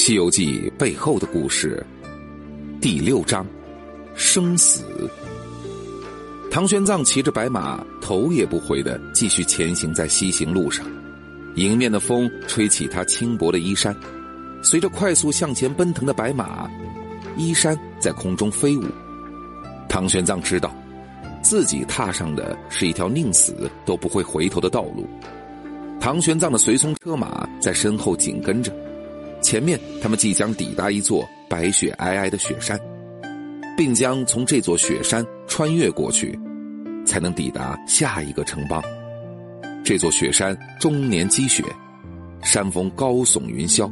西游记》背后的故事，第六章：生死。唐玄奘骑着白马，头也不回的继续前行在西行路上。迎面的风吹起他轻薄的衣衫，随着快速向前奔腾的白马，衣衫在空中飞舞。唐玄奘知道，自己踏上的是一条宁死都不会回头的道路。唐玄奘的随从车马在身后紧跟着。前面，他们即将抵达一座白雪皑皑的雪山，并将从这座雪山穿越过去，才能抵达下一个城邦。这座雪山终年积雪，山峰高耸云霄，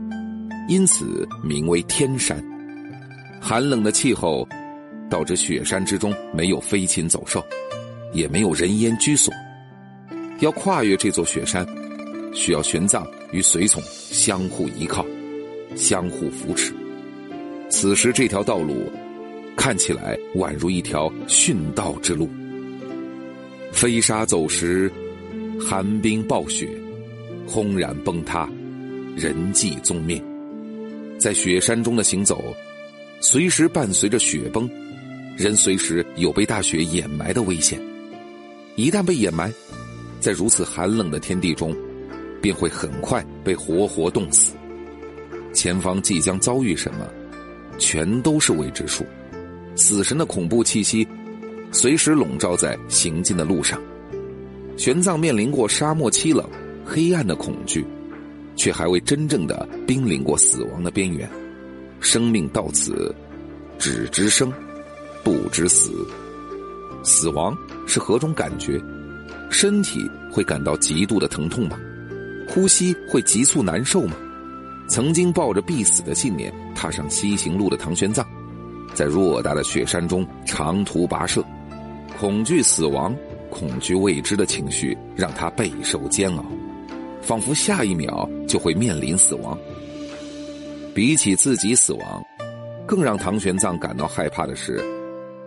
因此名为天山。寒冷的气候导致雪山之中没有飞禽走兽，也没有人烟居所。要跨越这座雪山，需要玄奘与随从相互依靠。相互扶持。此时，这条道路看起来宛如一条殉道之路。飞沙走石，寒冰暴雪，轰然崩塌，人迹踪灭。在雪山中的行走，随时伴随着雪崩，人随时有被大雪掩埋的危险。一旦被掩埋，在如此寒冷的天地中，便会很快被活活冻死。前方即将遭遇什么，全都是未知数。死神的恐怖气息，随时笼罩在行进的路上。玄奘面临过沙漠凄冷、黑暗的恐惧，却还未真正的濒临过死亡的边缘。生命到此，只知生，不知死。死亡是何种感觉？身体会感到极度的疼痛吗？呼吸会急促难受吗？曾经抱着必死的信念踏上西行路的唐玄奘，在偌大的雪山中长途跋涉，恐惧死亡、恐惧未知的情绪让他备受煎熬，仿佛下一秒就会面临死亡。比起自己死亡，更让唐玄奘感到害怕的是，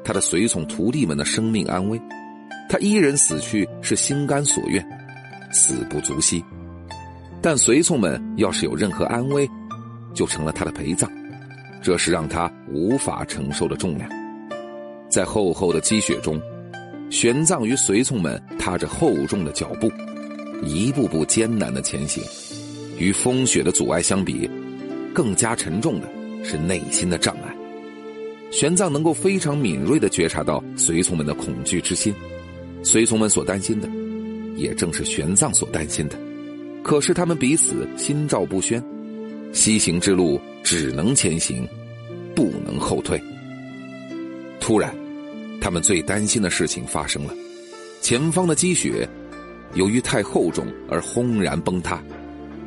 他的随从徒弟们的生命安危。他一人死去是心甘所愿，死不足惜。但随从们要是有任何安危，就成了他的陪葬，这是让他无法承受的重量。在厚厚的积雪中，玄奘与随从们踏着厚重的脚步，一步步艰难的前行。与风雪的阻碍相比，更加沉重的是内心的障碍。玄奘能够非常敏锐的觉察到随从们的恐惧之心，随从们所担心的，也正是玄奘所担心的。可是他们彼此心照不宣，西行之路只能前行，不能后退。突然，他们最担心的事情发生了：前方的积雪由于太厚重而轰然崩塌，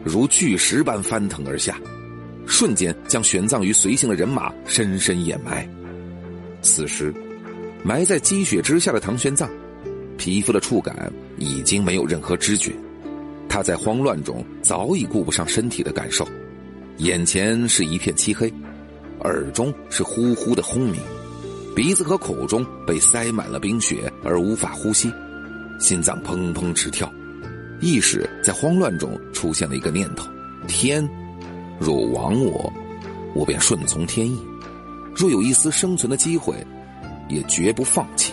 如巨石般翻腾而下，瞬间将玄奘与随行的人马深深掩埋。此时，埋在积雪之下的唐玄奘，皮肤的触感已经没有任何知觉。他在慌乱中早已顾不上身体的感受，眼前是一片漆黑，耳中是呼呼的轰鸣，鼻子和口中被塞满了冰雪而无法呼吸，心脏砰砰直跳，意识在慌乱中出现了一个念头：天，若亡我，我便顺从天意；若有一丝生存的机会，也绝不放弃。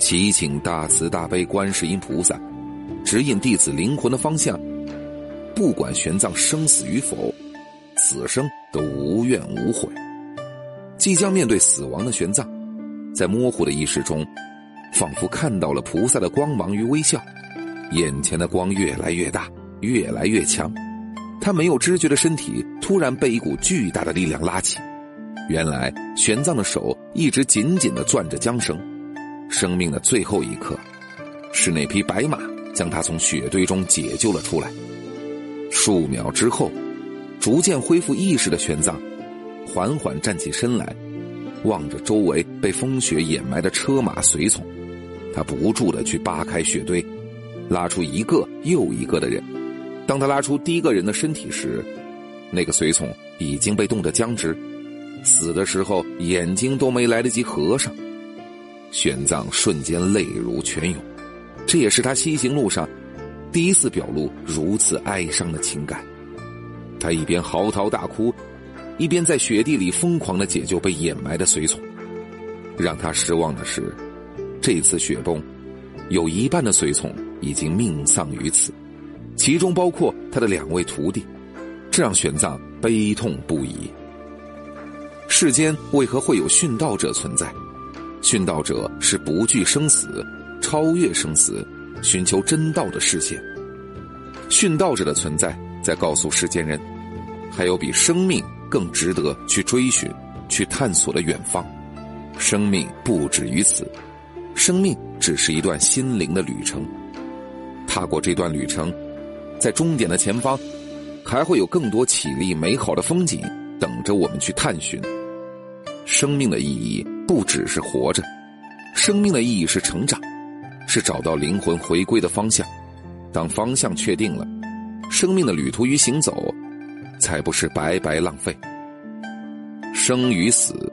祈请大慈大悲观世音菩萨。指引弟子灵魂的方向，不管玄奘生死与否，此生都无怨无悔。即将面对死亡的玄奘，在模糊的意识中，仿佛看到了菩萨的光芒与微笑。眼前的光越来越大，越来越强，他没有知觉的身体突然被一股巨大的力量拉起。原来玄奘的手一直紧紧的攥着缰绳，生命的最后一刻，是那匹白马。将他从雪堆中解救了出来。数秒之后，逐渐恢复意识的玄奘，缓缓站起身来，望着周围被风雪掩埋的车马随从，他不住的去扒开雪堆，拉出一个又一个的人。当他拉出第一个人的身体时，那个随从已经被冻得僵直，死的时候眼睛都没来得及合上。玄奘瞬间泪如泉涌。这也是他西行路上第一次表露如此哀伤的情感。他一边嚎啕大哭，一边在雪地里疯狂的解救被掩埋的随从。让他失望的是，这次雪崩，有一半的随从已经命丧于此，其中包括他的两位徒弟，这让玄奘悲痛不已。世间为何会有殉道者存在？殉道者是不惧生死、超越生死、寻求真道的视线。殉道者的存在，在告诉世间人，还有比生命更值得去追寻、去探索的远方。生命不止于此，生命只是一段心灵的旅程。踏过这段旅程，在终点的前方，还会有更多绮丽美好的风景等着我们去探寻。生命的意义不只是活着，生命的意义是成长，是找到灵魂回归的方向。当方向确定了，生命的旅途与行走，才不是白白浪费。生与死，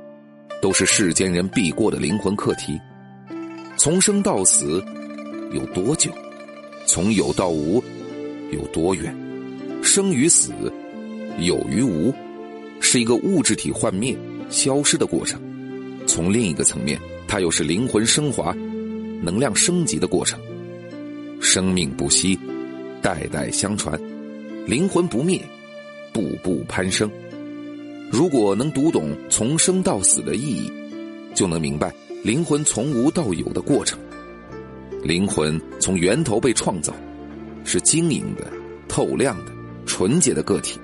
都是世间人必过的灵魂课题。从生到死，有多久？从有到无，有多远？生与死，有与无，是一个物质体幻灭、消失的过程。从另一个层面，它又是灵魂升华、能量升级的过程。生命不息，代代相传；灵魂不灭，步步攀升。如果能读懂从生到死的意义，就能明白灵魂从无到有的过程。灵魂从源头被创造，是晶莹的、透亮的、纯洁的个体，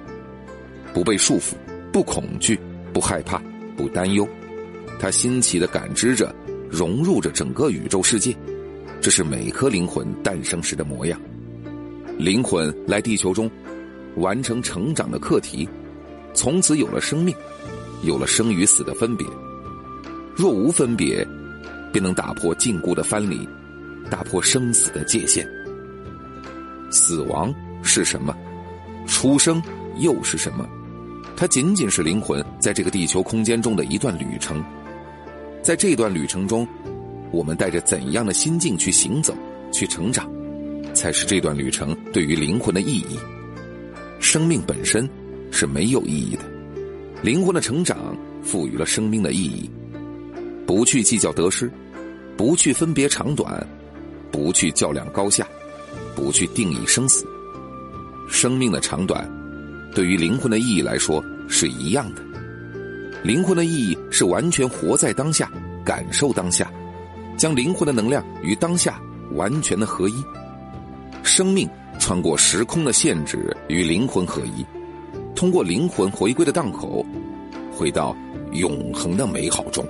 不被束缚，不恐惧，不害怕，不担忧。他新奇的感知着，融入着整个宇宙世界。这是每颗灵魂诞生时的模样。灵魂来地球中，完成成长的课题，从此有了生命，有了生与死的分别。若无分别，便能打破禁锢的藩篱，打破生死的界限。死亡是什么？出生又是什么？它仅仅是灵魂在这个地球空间中的一段旅程。在这段旅程中。我们带着怎样的心境去行走、去成长，才是这段旅程对于灵魂的意义。生命本身是没有意义的，灵魂的成长赋予了生命的意义。不去计较得失，不去分别长短，不去较量高下，不去定义生死。生命的长短，对于灵魂的意义来说是一样的。灵魂的意义是完全活在当下，感受当下。将灵魂的能量与当下完全的合一，生命穿过时空的限制与灵魂合一，通过灵魂回归的档口，回到永恒的美好中。